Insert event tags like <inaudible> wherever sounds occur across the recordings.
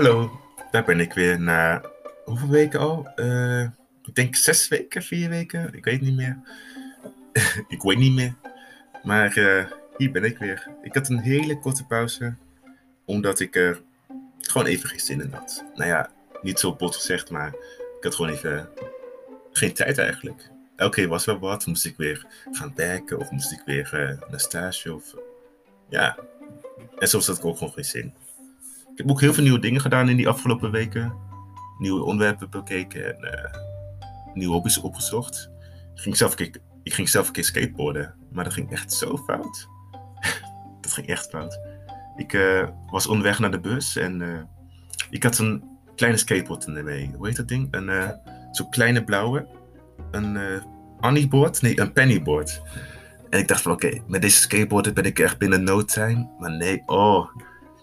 Hallo, daar ben ik weer na hoeveel weken al? Eh, ik denk zes weken, vier weken, ik weet niet meer. <laughs> ik weet niet meer. Maar eh, hier ben ik weer. Ik had een hele korte pauze, omdat ik er gewoon even geen zin in had. Nou ja, niet zo bot gezegd, maar ik had gewoon even geen tijd eigenlijk. Elke keer was wel wat, moest ik weer gaan werken of moest ik weer uh, naar stage of ja. En soms had ik ook gewoon geen zin. Ik heb ook heel veel nieuwe dingen gedaan in die afgelopen weken. Nieuwe onderwerpen bekeken en uh, nieuwe hobby's opgezocht. Ik ging, zelf een keer, ik ging zelf een keer skateboarden, maar dat ging echt zo fout. <laughs> dat ging echt fout. Ik uh, was onderweg naar de bus en uh, ik had een kleine skateboard mee. Hoe heet dat ding? Een zo'n kleine blauwe. Een Annieboard? Nee, een pennyboard. En ik dacht van oké, met deze skateboard ben ik echt binnen no time. Maar nee, oh.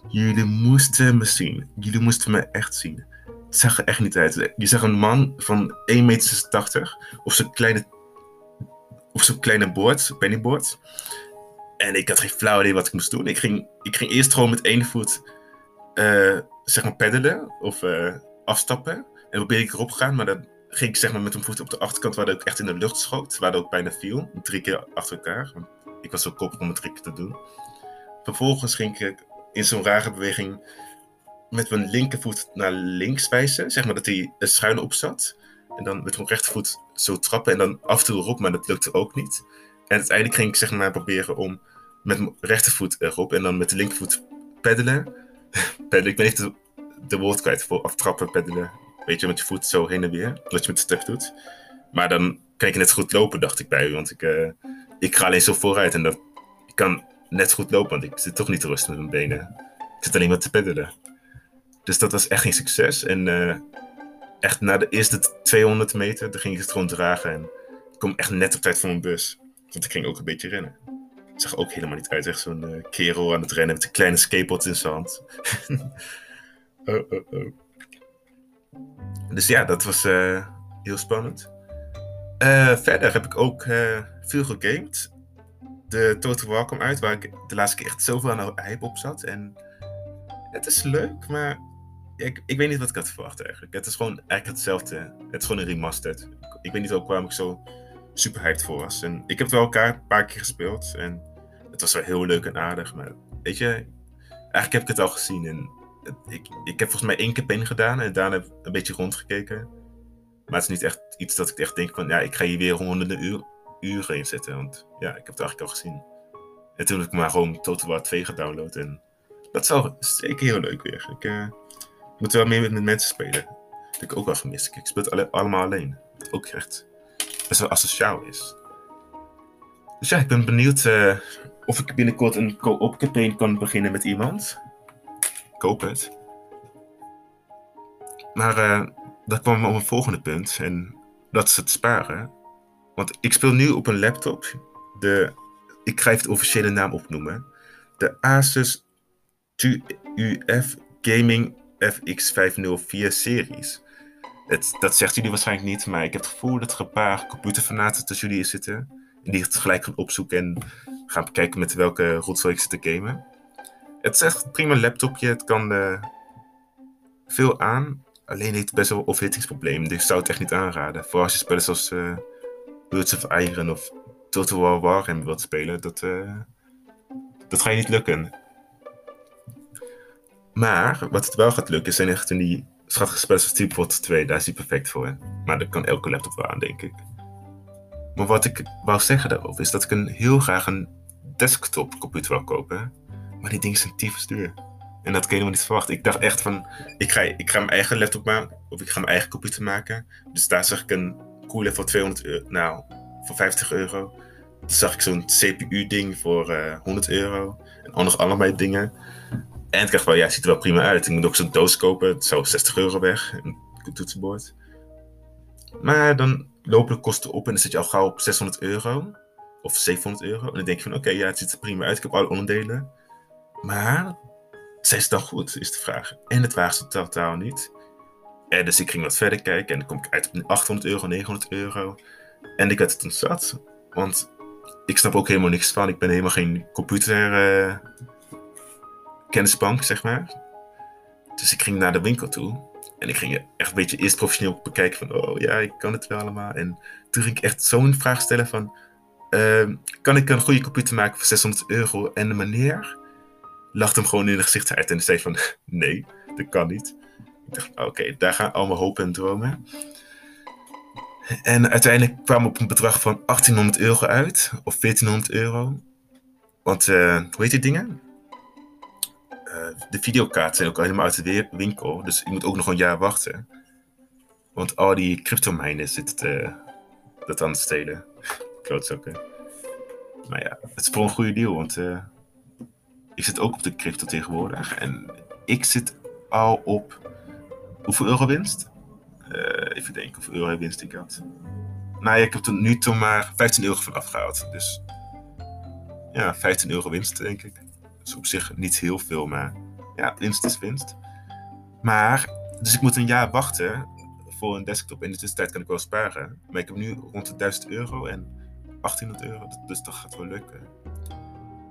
Jullie moesten me zien. Jullie moesten me echt zien. Het zag er echt niet uit. Je zag een man van 1,86 meter op zo'n kleine, op zo'n kleine board, pennyboard. En ik had geen flauw idee wat ik moest doen. Ik ging, ik ging eerst gewoon met één voet, uh, zeg maar, peddelen of uh, afstappen. En probeerde ik erop gaan, maar dat ging ik zeg maar met een voet op de achterkant, waar ik echt in de lucht schoot. Waar ook bijna viel. Drie keer achter elkaar. Ik was zo koppig om een trick te doen. Vervolgens ging ik in zo'n rare beweging met mijn linkervoet naar links wijzen. Zeg maar dat hij er schuin op zat. En dan met mijn rechtervoet zo trappen en dan af en toe erop, maar dat lukte ook niet. En uiteindelijk ging ik zeg maar proberen om met mijn rechtervoet erop en dan met de linkervoet peddelen. <laughs> peddelen, ik ben echt de, de woord kwijt voor aftrappen, peddelen. Weet je, met je voet zo heen en weer. Dat je met de step doet. Maar dan kan ik net goed lopen, dacht ik bij u. Want ik, uh, ik ga alleen zo vooruit. En dat, ik kan net goed lopen, want ik zit toch niet te rusten met mijn benen. Ik zit alleen maar te peddelen. Dus dat was echt geen succes. En uh, echt na de eerste 200 meter, dan ging ik het gewoon dragen. En ik kom echt net op tijd voor mijn bus. Want ik ging ook een beetje rennen. Het zag ook helemaal niet uit. Echt zo'n uh, kerel aan het rennen met een kleine skateboard in zijn hand. <laughs> oh, oh, oh. Dus ja, dat was uh, heel spannend. Verder heb ik ook veel gegamed. De Total kwam uit, waar ik de laatste keer echt zoveel aan hype op zat. En het is leuk, maar ik, ik weet niet wat ik had verwacht eigenlijk. Het is gewoon eigenlijk hetzelfde. Het is gewoon een remastered. Ik, weet niet ook waarom ik zo super hyped voor was. En ik heb het wel elkaar een paar keer gespeeld. En het was wel heel leuk en aardig. Maar weet je, eigenlijk heb ik het al gezien. En ik, ik heb volgens mij één campaign gedaan en daarna heb een beetje rondgekeken. Maar het is niet echt iets dat ik echt denk van, ja, ik ga hier weer honderden uur, uren in zetten. Want ja, ik heb het eigenlijk al gezien. En toen heb ik maar gewoon Total War 2 gedownload. En dat is zeker heel leuk weer. Ik uh, moet wel meer met mensen spelen. Dat heb ik ook wel gemist. Ik speel het allemaal alleen. Wat ook echt best wel asociaal is. Dus ja, ik ben benieuwd uh, of ik binnenkort een co-op campaign kan beginnen met iemand koop het. Maar uh, dat kwam op een volgende punt. En dat is het sparen. Want ik speel nu op een laptop. De, ik ga even de officiële naam opnoemen. De Asus TUF Gaming FX504 series. Dat zegt jullie waarschijnlijk niet, maar ik heb het gevoel dat er een paar computerfanaten tussen jullie zitten. En die het gelijk gaan opzoeken en gaan bekijken met welke rotzooi ik zit te gamen. Het is echt een prima laptopje. Het kan uh, veel aan. Alleen heeft het best wel overhittingsproblemen. Dus ik zou het echt niet aanraden. Vooral als je spellen zoals uh, Words of Iron of Total War Warhammer wilt spelen. Dat, uh, dat ga je niet lukken. Maar wat het wel gaat lukken zijn echt in die schattige spellen zoals Steamworld 2. Daar is hij perfect voor. Maar dat kan elke laptop wel aan, denk ik. Maar wat ik wou zeggen daarover is dat ik een, heel graag een desktop computer wil kopen. Maar die dingen zijn tyfus duur. En dat kun je helemaal niet verwachten. Ik dacht echt van, ik ga, ik ga mijn eigen laptop maken. Of ik ga mijn eigen computer maken. Dus daar zag ik een cooler voor 200 euro. Nou, voor 50 euro. Toen zag ik zo'n CPU-ding voor uh, eh, 100 euro. En nog allemaal dingen. En ik dacht wel, ja, ziet er wel prima uit. Ik moet ook zo'n doos kopen. Het zou 60 euro weg. Een toetsenbord. Maar dan lopen de kosten op en dan zit je al gauw op 600 euro. Of 700 euro. En dan denk je van, oké, ja, het ziet er prima uit. Ik heb alle onderdelen. Maar zijn ze dan goed, is de vraag. En het waren ze totaal niet. En dus ik ging wat verder kijken en dan kom ik uit op 800 euro, 900 euro. En ik werd het toen zat. Want ik snap ook helemaal niks van. Ik ben helemaal geen computer uh, kennisbank, zeg maar. Dus ik ging naar de winkel toe. En ik ging echt een beetje eerst professioneel bekijken van, oh ja, ik kan het wel allemaal. En toen ging ik echt zo'n vraag stellen van, ehm, kan ik een goede computer maken voor 600 euro? En de meneer lachte hem gewoon in het gezicht uit en zei van, <laughs> nee, dat kan niet. Oké, daar gaan allemaal hopen en dromen. En uiteindelijk kwam op een bedrag van 1800 euro uit, of 1400 euro. Want, uh, hoe heet die dingen? Uh, de videokaarten zijn ook helemaal uit de winkel, dus ik moet ook nog een jaar wachten. Want al die cryptomijnen zitten dat aan het stelen. <laughs> Klootzakken. Maar ja, het is voor een goede deal, want ik zit ook op de crypto tegenwoordig. En ik zit al op hoeveel euro winst? Uh, even denken hoeveel euro winst ik had. Nou ja, ik heb er nu toen maar 15 euro van afgehaald. Dus ja, 15 euro winst denk ik. Dat is op zich niet heel veel, maar ja, winst is winst. Maar, dus ik moet een jaar wachten voor een desktop. In de tussentijd kan ik wel sparen. Maar ik heb nu rond de 1000 euro en 1800 euro. Dus dat gaat wel lukken.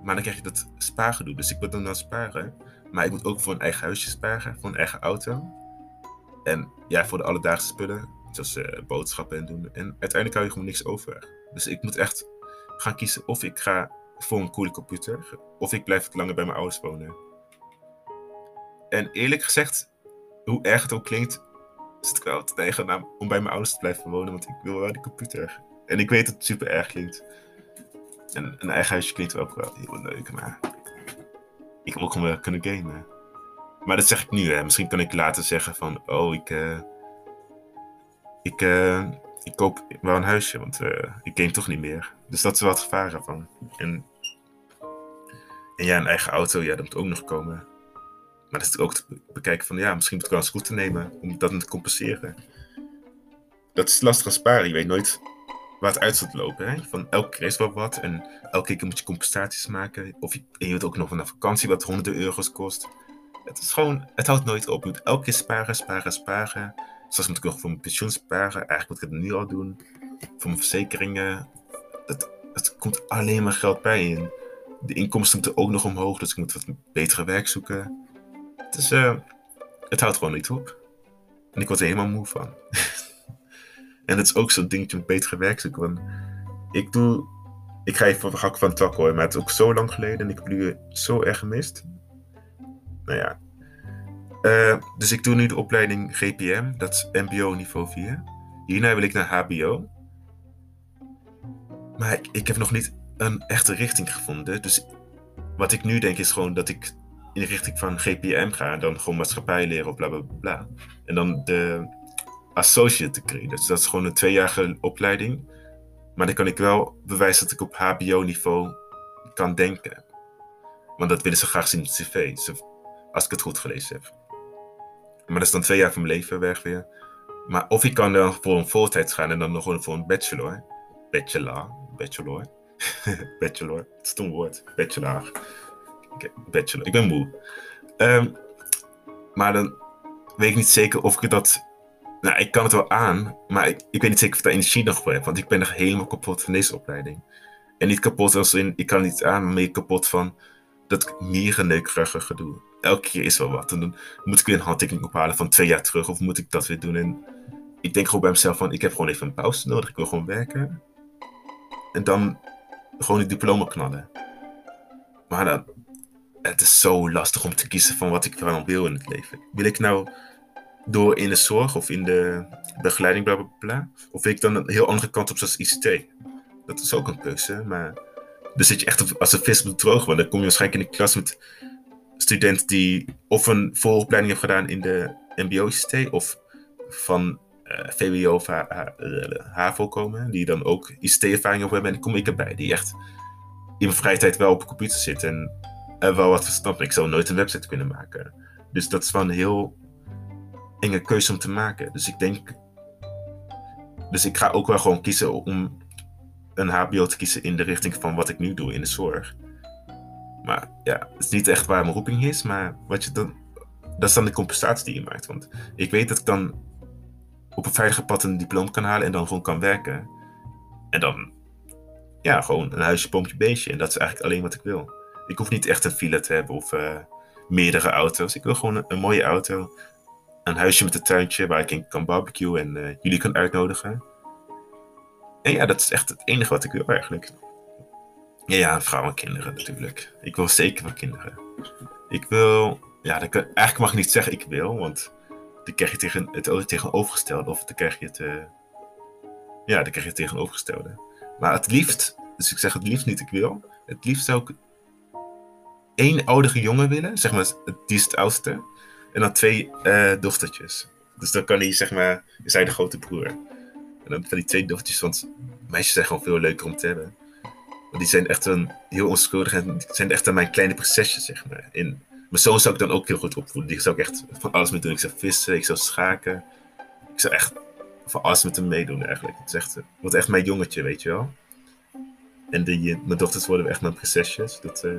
Maar dan krijg je dat spaargedoe. Dus ik moet dan wel sparen. Maar ik moet ook voor een eigen huisje sparen. Voor een eigen auto. En ja, voor de alledaagse spullen. Zoals uh, boodschappen en doen. En uiteindelijk hou je gewoon niks over. Dus ik moet echt gaan kiezen of ik ga voor een coole computer. Of ik blijf langer bij mijn ouders wonen. En eerlijk gezegd, hoe erg het ook klinkt, zit ik wel te om bij mijn ouders te blijven wonen. Want ik wil wel die computer. En ik weet dat het super erg klinkt. En een eigen huisje klinkt ook wel heel leuk, maar ik wil ook gewoon wel kunnen gamen. Maar dat zeg ik nu, hè. Misschien kan ik later zeggen van, oh, ik, uh, ik, uh, ik koop wel een huisje, want uh, ik game toch niet meer. Dus dat is wel het gevaar ervan. En, en ja, een eigen auto, ja, dat moet ook nog komen. Maar dat is ook te bekijken van, ja, misschien moet ik wel een nemen om dat te compenseren. Dat is lastig aan sparen. Je weet nooit waar het uit zult lopen. Hè? Van elke keer is wel wat en elke keer moet je compensaties maken. Of je, en je weet ook nog van een vakantie wat honderden euro's kost. Het is gewoon, het houdt nooit op. Je moet elke keer sparen, sparen, sparen. Zoals moet ik nog voor mijn pensioen sparen. Eigenlijk moet ik het nu al doen. Voor mijn verzekeringen. Het, het komt alleen maar geld bij. En de inkomsten moeten ook nog omhoog. Dus ik moet wat betere werk zoeken. Het, is, uh, het houdt gewoon niet op. En ik word er helemaal moe van. <laughs> En dat is ook zo'n dingetje met betere werk zoeken. Ik doe. Ik ga even hak van tak hoor, maar het is ook zo lang geleden en ik heb nu zo erg gemist. Nou ja. Uh, dus ik doe nu de opleiding GPM, dat is MBO niveau 4. Hierna wil ik naar HBO. Maar ik, heb nog niet een echte richting gevonden. Dus wat ik nu denk is gewoon dat ik in de richting van GPM ga. Dan gewoon maatschappij leren, bla bla bla. En dan de associate degree. Dus dat is gewoon een tweejarige opleiding. Maar dan kan ik wel bewijzen dat ik op HBO-niveau kan denken. Want dat willen ze graag zien op cv, als ik het goed gelezen heb. Maar dat is dan twee jaar van mijn leven weg weer. Maar of ik kan dan voor een voltijd gaan en dan nog voor een bachelor. Bachelor. Bachelor. <laughs> bachelor. Het is een woord. Bachelor. Bachelor. Ik ben moe. Um, maar dan weet ik niet zeker of ik dat nou, ik kan het wel aan, maar ik, ik weet niet zeker of ik daar energie nog voor heb. Want ik ben nog helemaal kapot van deze opleiding. En niet kapot als in, ik kan niet aan, maar meer kapot van dat mierenneukerige gedoe. Elke keer is wel wat. Dan moet ik weer een handtekening ophalen van twee jaar terug. Of moet ik dat weer doen? En ik denk gewoon bij mezelf van, ik heb gewoon even een pauze nodig. Ik wil gewoon werken. En dan gewoon die diploma knallen. Maar dan, het is zo lastig om te kiezen van wat ik dan wil in het leven. Wil ik nou door in de zorg of in de begeleiding, bla bla bla. Of ik dan een heel andere kant op, zoals ICT. Dat is ook een keuze, maar dan zit je echt als een vis op droog. Want dan kom je waarschijnlijk in de klas met studenten die of een vooropleiding hebben gedaan in de MBO-ICT of van eh, VWO of HAVO komen, die dan ook ICT-ervaring hebben. En dan kom ik erbij, die echt in mijn vrije tijd wel op de computer zitten en, wel wat verstand. Ik zou nooit een website kunnen maken. Dus dat is van heel enge keuze om te maken. Dus ik denk. Dus ik ga ook wel gewoon kiezen om een HBO te kiezen in de richting van wat ik nu doe in de zorg. Maar ja, het is niet echt waar mijn roeping is, maar wat je dan. Dat is dan de compensatie die je maakt. Want ik weet dat ik dan op een veilige pad een diploma kan halen en dan gewoon kan werken. En dan, ja, gewoon een huisje, pompje, beestje. En dat is eigenlijk alleen wat ik wil. Ik hoef niet echt een file te hebben of uh, meerdere auto's. Ik wil gewoon een, een mooie auto. Een huisje met een tuintje waar ik in kan barbecuen en eh, jullie kan uitnodigen. En ja, dat is echt het enige wat ik wil eigenlijk. Ja, vrouwen en kinderen natuurlijk. Ik wil zeker van kinderen. Ik wil, ja, dat eigenlijk mag ik niet zeggen ik wil, want dan krijg je tegen, het tegenovergestelde. Of dan krijg je het, uh, ja, dan krijg je het tegenovergestelde. Maar het liefst, dus ik zeg het liefst niet ik wil. Het liefst zou ik één oudere jongen willen, zeg maar, die is het oudste. En dan twee uh, dochtertjes. Dus dan kan hij, zeg maar, hij de grote broer. En dan van die twee dochtertjes, want meisjes zijn gewoon veel leuker om te hebben. Want die zijn echt een, heel onschuldig en zijn echt mijn kleine prinsesjes, zeg maar. In, mijn zoon zou ik dan ook heel goed opvoeden. Die zou ik echt van alles mee doen. Ik zou vissen, ik zou schaken. Ik zou echt van alles met hem meedoen eigenlijk. Het is echt, wordt echt mijn jongetje, weet je wel. En die, mijn dochters worden echt mijn prinsesjes. Dat uh,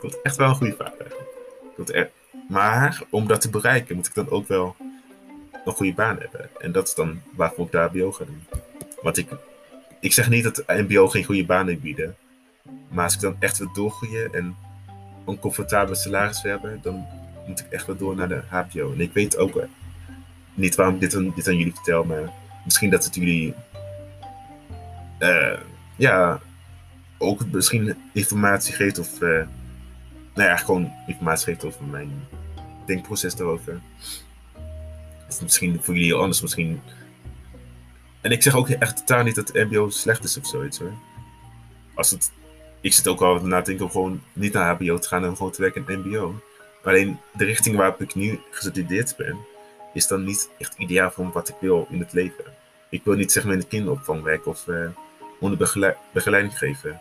wordt echt wel een goede vader. Dat maar om dat te bereiken moet ik dan ook wel een goede baan hebben. En dat is dan waarvoor ik daar HBO ga doen. Want ik, ik zeg niet dat MBO geen goede banen bieden. Maar als ik dan echt wil doorgroeien en een comfortabele salaris wil hebben, dan moet ik echt wel door naar de HBO. En ik weet ook niet waarom ik dit aan, dit aan jullie vertel, maar misschien dat het jullie uh, ja, ook misschien informatie geeft of uh, nou ja, gewoon informatie geeft over mijn denkproces daarover. Is misschien voor jullie anders, misschien. En ik zeg ook echt totaal niet dat MBO slecht is of zoiets hoor. Als het, ik zit ook al na te denken om gewoon niet naar HBO te gaan en gewoon te werken in MBO. Alleen de richting waarop ik nu gestudeerd ben, is dan niet echt ideaal voor wat ik wil in het leven. Ik wil niet zeg maar in de kinderopvang werken of uh, onder begeleiding geven.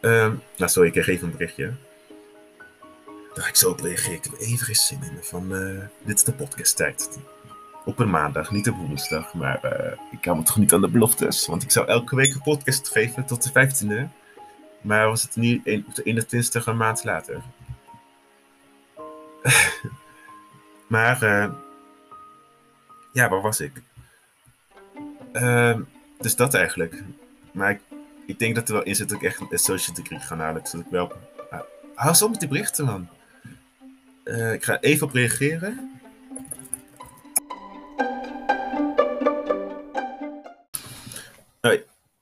Um, nou, sorry, ik kreeg even een berichtje. Daar ik zo op reageer. Ik even geen zin in. Van, uh, dit is de podcast tijd. Op een maandag, niet op woensdag. Maar uh, ik hou me toch niet aan de beloftes. Want ik zou elke week een podcast geven tot de 15e. Maar was het nu op de 21e een maand later. <laughs> maar, uh, ja, waar was ik? Uh, dus dat eigenlijk. Maar ik ik denk dat er wel in zit dat ik echt een associate degree ga halen. Dat ik wel... Uh, hou zo met die berichten, man. Uh, ik ga even op reageren.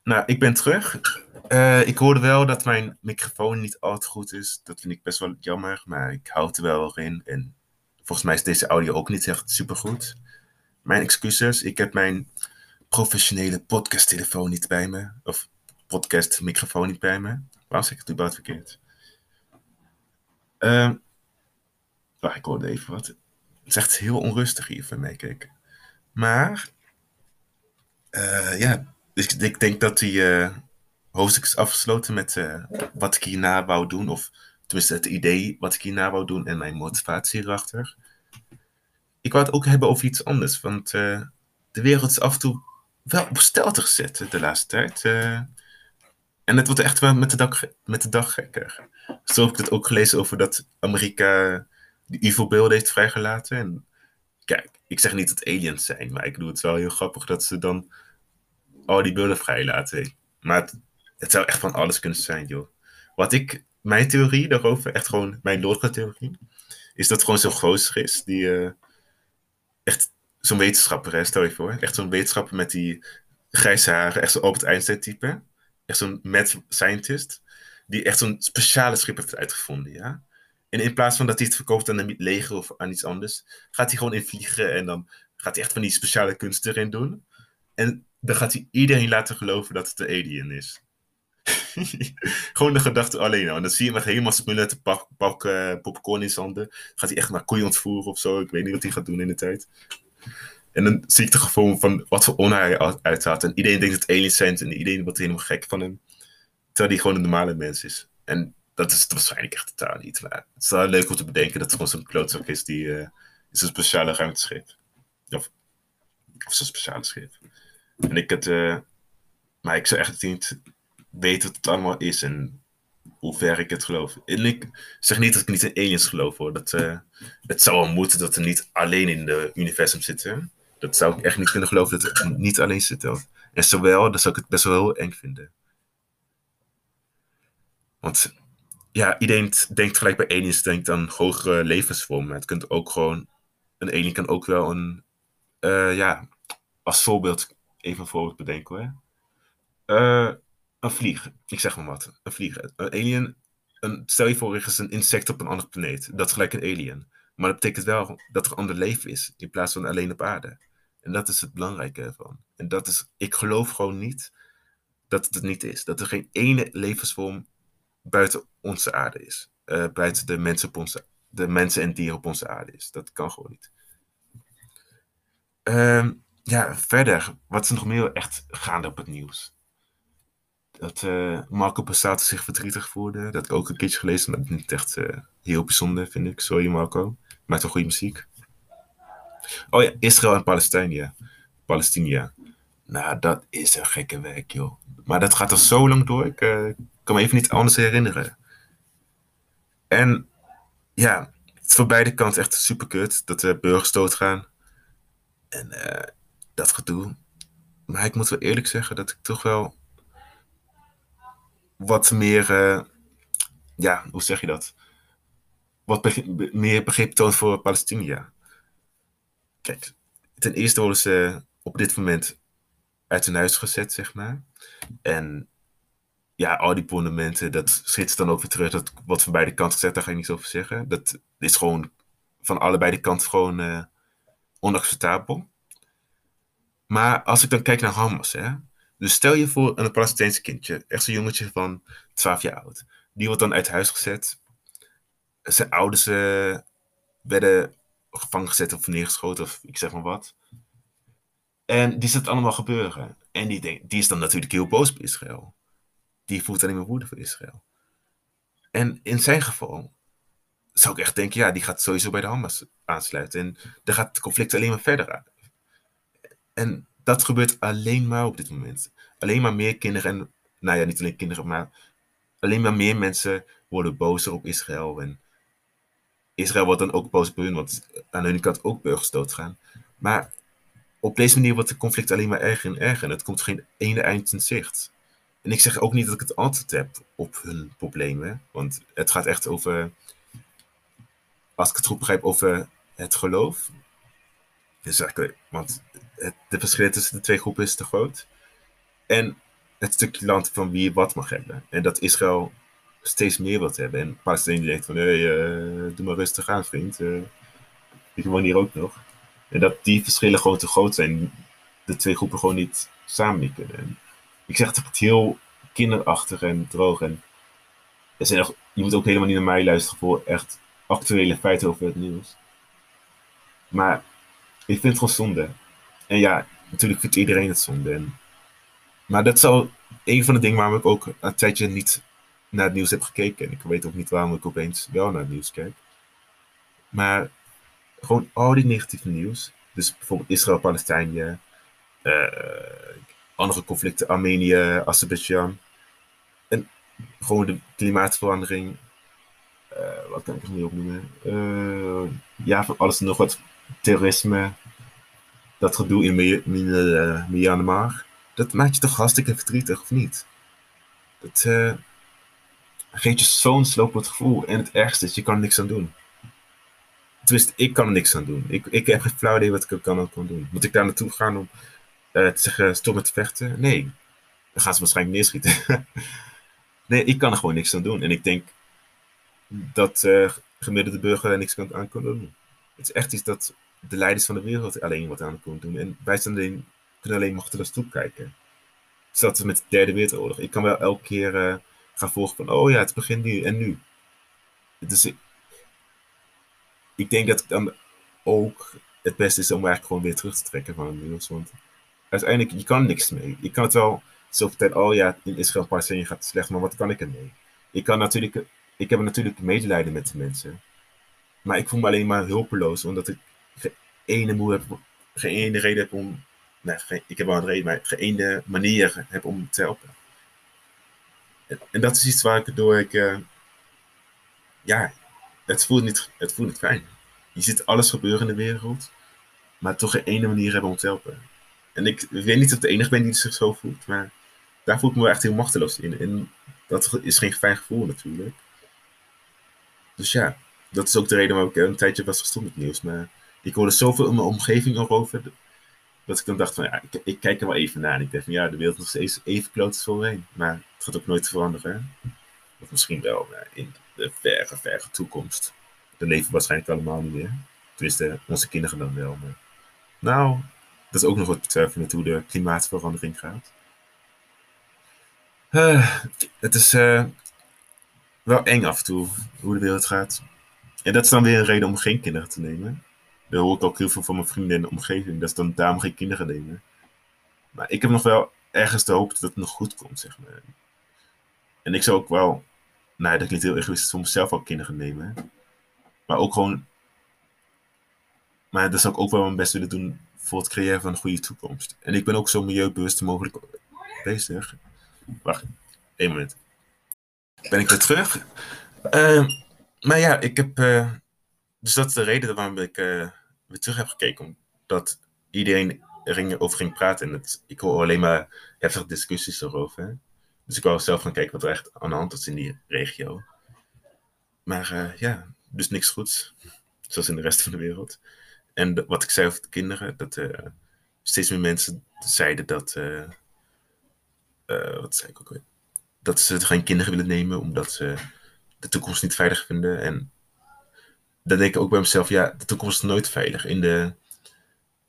Nou, ik ben terug. Uh, ik hoorde wel dat mijn microfoon niet altijd goed is. Dat vind ik best wel jammer, maar ik hou het er wel in. En volgens mij is deze audio ook niet echt super goed. Mijn excuses, ik heb mijn professionele podcasttelefoon niet bij me. Of podcast microfoon niet bij me. Waarom zeg ik het überhaupt verkeerd? Uh, oh, ik hoorde even wat. Het is echt heel onrustig hier van mij, kijk. Maar, uh, ja, dus ik denk dat die uh, hoofdstuk is afgesloten met uh, wat ik hierna wou doen. Of tenminste het idee wat ik hierna wou doen en mijn motivatie erachter. Ik wou het ook hebben over iets anders, want de wereld is af en toe wel op stelte gezet de laatste tijd. En het wordt echt wel met de, dag, met de dag gekker. Zo heb ik het ook gelezen over dat Amerika die evil beelden heeft vrijgelaten. En kijk, ik zeg niet dat aliens zijn, maar ik doe het wel heel grappig dat ze dan al die beelden vrijlaten. Maar het, het zou echt van alles kunnen zijn, joh. Wat ik, mijn theorie daarover, echt gewoon mijn theorie, is dat het gewoon zo'n gozer is die uh, echt zo'n wetenschapper, stel je voor. Echt zo'n wetenschapper met die grijze haren, echt zo'n Albert Einstein type echt zo'n mad scientist, die echt zo'n speciale schip heeft uitgevonden, ja. En in plaats van dat hij het verkoopt aan een leger of aan iets anders, gaat hij gewoon in vliegen en dan gaat hij echt van die speciale kunst erin doen. En dan gaat hij iedereen laten geloven dat het de alien is. <laughs> gewoon de gedachte alleen al. En dan zie je hem helemaal smullen te pak, pakken, popcorn in zijn handen. Gaat hij echt naar koeien ontvoeren of zo. Ik weet niet wat hij gaat doen in de tijd. En dan zie ik de gevoel van wat voor onheil hij uithaalt. En iedereen denkt dat het aliens zijn en iedereen wordt helemaal gek van hem. Terwijl hij gewoon een normale mens is. En dat is het waarschijnlijk echt totaal niet. Maar het is wel leuk om te bedenken dat het gewoon zo'n klootzak is die uh, is een speciale ruimteschip. Of, of zo'n speciale schip. En ik het, uh, maar ik zou echt niet weten wat het allemaal is en hoe ver ik het geloof. En ik zeg niet dat ik niet in aliens geloof hoor. Dat, uh, het zou wel moeten dat er niet alleen in de universum zitten dat zou ik echt niet kunnen geloven dat het niet alleen zit. En zowel, dan zou ik het best wel heel eng vinden. Want ja, iedereen denkt gelijk bij aliens, denkt aan hogere levensvormen. Het kunt ook gewoon, een alien kan ook wel een, uh, ja, als voorbeeld, even een voorbeeld bedenken hoor. Uh, een vlieg, ik zeg maar wat, een vlieg. Een alien, een, stel je voor, er is een insect op een andere planeet. Dat is gelijk een alien. Maar dat betekent wel dat er ander leven is, in plaats van alleen op aarde. En dat is het belangrijke ervan. En dat is, ik geloof gewoon niet dat het het niet is. Dat er geen ene levensvorm buiten onze aarde is. Uh, buiten de mensen, op onze, de mensen en dieren op onze aarde is. Dat kan gewoon niet. Uh, ja, verder, wat is nog meer echt gaande op het nieuws? Dat uh, Marco Passato zich verdrietig voelde. Dat ik ook een keertje gelezen, maar niet echt uh, heel bijzonder, vind ik. Sorry Marco, maakt wel goede muziek. Oh ja, Israël en Palestina. Palestina. Nou, dat is een gekke werk, joh. Maar dat gaat al zo lang door. Ik kan me even niet anders herinneren. En ja, het is voor beide kanten echt super kut dat de burgers doodgaan. En uh, dat gedoe. Maar ik moet wel eerlijk zeggen dat ik toch wel wat meer, uh, ja, hoe zeg je dat? Wat meer begrip toont voor Palestina. Kijk, ten eerste worden ze op dit moment uit hun huis gezet, zeg maar. En ja, al die monumenten, dat schiet dan ook weer terug. Dat wat van beide kanten gezegd, daar ga ik niets over zeggen. Dat is gewoon van allebei de kanten gewoon uh, onacceptabel. Maar als ik dan kijk naar Hamas, hè. Dus stel je voor een Palestijnse kindje, echt zo'n jongetje van 12 jaar oud. Die wordt dan uit huis gezet. Zijn ouders uh, werden gevangen gezet of neergeschoten of ik zeg maar wat. En die ziet het allemaal gebeuren. En die, die is dan natuurlijk heel boos op Israël. Die voelt alleen maar woede voor Israël. En in zijn geval zou ik echt denken, ja, die gaat sowieso bij de Hamas aansluiten. En dan gaat het conflict alleen maar verder aan. En dat gebeurt alleen maar op dit moment. Alleen maar meer kinderen, en nou ja, niet alleen kinderen, maar alleen maar meer mensen worden bozer op Israël. En Israël wordt dan ook boos op hun, want aan hun kant ook burgers doodgaan. Maar op deze manier wordt het conflict alleen maar erger en erger. En het komt geen ene eind in zicht. En ik zeg ook niet dat ik het antwoord heb op hun problemen. Want het gaat echt over, als ik het goed begrijp, over het geloof. Dus eigenlijk, want het, de verschil tussen de twee groepen is te groot. En het stukje land van wie wat mag hebben. En dat Israël steeds meer wilt hebben. En Palestinië denkt van, hey, uh, doe maar rustig aan, vriend. Uh, ik woon hier ook nog. En dat die verschillen gewoon te groot zijn. De twee groepen gewoon niet samen kunnen. Ik zeg het heel kinderachtig en droog. En er zijn echt, je moet ook helemaal niet naar mij luisteren voor echt actuele feiten over het nieuws. Maar ik vind het gewoon zonde. En ja, natuurlijk vindt iedereen het zonde. En, maar dat is al een van de dingen waarom ik ook een tijdje niet naar het nieuws heb gekeken. En ik weet ook niet waarom ik opeens wel naar het nieuws kijk. Maar gewoon al die negatieve nieuws. Dus bijvoorbeeld Israël, Palestinië, uh, andere conflicten, Armenië, Azerbeidzjan. En gewoon de klimaatverandering. Uh, wat kan ik nog meer opnoemen? Uh, ja, van alles en nog wat. Terrorisme. Dat gedoe in Myanmar. Dat maakt je toch hartstikke verdrietig, of niet? Dat geeft je zo'n slopend gevoel. En het ergste is, je kan er niks aan doen. Tenminste, ik kan er niks aan doen. Ik, ik heb geen flauw idee wat ik kan, kan doen. Moet ik daar naartoe gaan om uh, te zeggen, stop met vechten? Nee. Dan gaan ze waarschijnlijk neerschieten. <laughs> nee, ik kan er gewoon niks aan doen. En ik denk dat uh, gemiddelde burger er niks aan kan doen. Het is echt iets dat de leiders van de wereld alleen wat aan kunnen doen. En wij zijn alleen, kunnen alleen machteloos toekijken. Zelfs met de derde wereldoorlog. Ik kan wel elke keer uh, gaan volgen van, oh ja, het begint nu en nu. Dus ik denk dat het dan ook het beste is om eigenlijk gewoon weer terug te trekken van het nieuws. Want uiteindelijk, je kan niks mee. Je kan het wel zo vertellen, oh ja, in Israël Palestinië gaat het slecht, maar wat kan ik ermee? Ik kan natuurlijk, ik heb natuurlijk medelijden met de mensen. Maar ik voel me alleen maar hulpeloos, omdat ik geen ene moe heb, geen ene reden heb om, nee, geen, ik heb wel een reden, maar geen ene manier heb om te helpen. En, dat is iets waar ik door ik, uh, ja, het voelt, niet, het voelt niet fijn. Je ziet alles gebeuren in de wereld, maar toch geen ene manier hebben om te helpen. En ik weet niet of ik de enige ben die zich zo voelt, maar daar voel ik me echt heel machteloos in. En dat is geen fijn gevoel natuurlijk. dus ja, dat is ook de reden waarom ik een tijdje was gestopt met nieuws. Maar ik hoorde zoveel in mijn omgeving erover, dat ik dan dacht van, ja, ik, ik kijk er wel even naar. En ik dacht van, ja, de wereld is nog steeds even kloot als voorheen. Maar het gaat ook nooit veranderen. Of misschien wel in de verre, verre toekomst. De leven waarschijnlijk allemaal niet meer. Tenminste, onze kinderen dan wel. Maar... Nou, dat is ook nog wat met hoe de klimaatverandering gaat. Uh, het is uh, wel eng af en toe hoe de wereld gaat. En dat is dan weer een reden om geen kinderen te nemen. Dat hoor ik ook heel veel van mijn vrienden in de omgeving. Dat ze dan daarom geen kinderen nemen. Maar ik heb nog wel ergens de hoop dat het nog goed komt, zeg maar. En ik zou ook wel, nou dat klinkt heel egoïstisch, voor mezelf ook kinderen nemen. Maar ook gewoon, maar dat zou ik ook wel mijn best willen doen voor het creëren van een goede toekomst. En ik ben ook zo milieubewust mogelijk bezig. Wacht, één moment. Ben ik weer terug? Uh, maar ja, ik heb. Uh, dus dat is de reden waarom ik uh, weer terug heb gekeken. Omdat iedereen erover ging praten. En het, ik hoor alleen maar heftige discussies erover. Dus ik wou zelf gaan kijken wat er echt aan de hand is in die regio. Maar ja, dus niks goeds. Zoals in de rest van de wereld. En wat ik zei over de kinderen, dat uh, steeds meer mensen zeiden dat. Uh, uh, wat zei ik ook weer? Dat ze geen kinderen willen nemen omdat ze de toekomst niet veilig vinden. En dan denk ik ook bij mezelf, ja, de toekomst is nooit veilig. In de,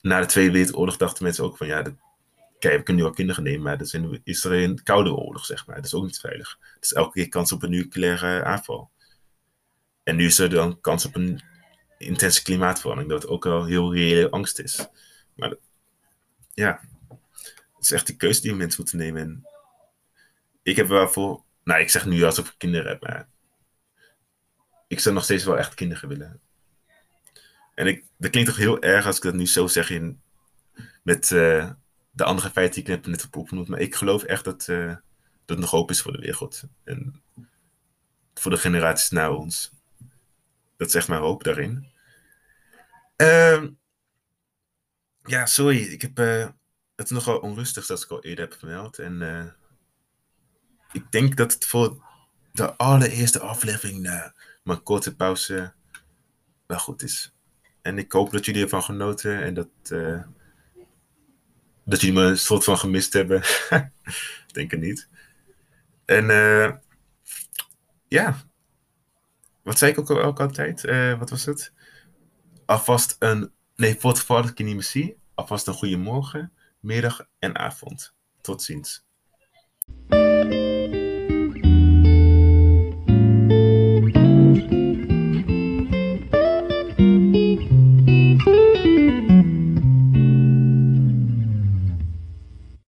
na de Tweede Wereldoorlog dachten mensen ook van, ja, kijk, we kunnen nu al kinderen nemen, maar dat is, er een koude oorlog, zeg maar. Dat is ook niet veilig. Dus elke keer kans op een nucleaire aanval. En nu is er dan kans op een intense klimaatverandering, dat het ook wel heel reële angst is. Maar ja, het is echt die keuze die mensen moeten nemen. En ik heb wel voor, nou ik zeg nu alsof ik kinderen heb, maar ik zou nog steeds wel echt kinderen willen. En ik, dat klinkt toch heel erg als ik dat nu zo zeg in, met uh, de andere feiten die ik net heb opgenoemd. Maar ik geloof echt dat, uh, dat nog hoop is voor de wereld. En voor de generaties na ons. Dat is echt mijn hoop daarin. Uh, ja, sorry. Ik heb uh, het nogal onrustig, zoals ik al eerder heb vermeld. En uh, ik denk dat het voor de allereerste aflevering na mijn korte pauze wel goed is. En ik hoop dat jullie ervan genoten en dat, uh, dat jullie me een soort van gemist hebben. <laughs> denk het niet. En ja, wat zei ik ook, ook altijd? wat was het? Alvast een, nee, voor het niet meer zie, alvast een goede morgen, middag en avond. Tot ziens.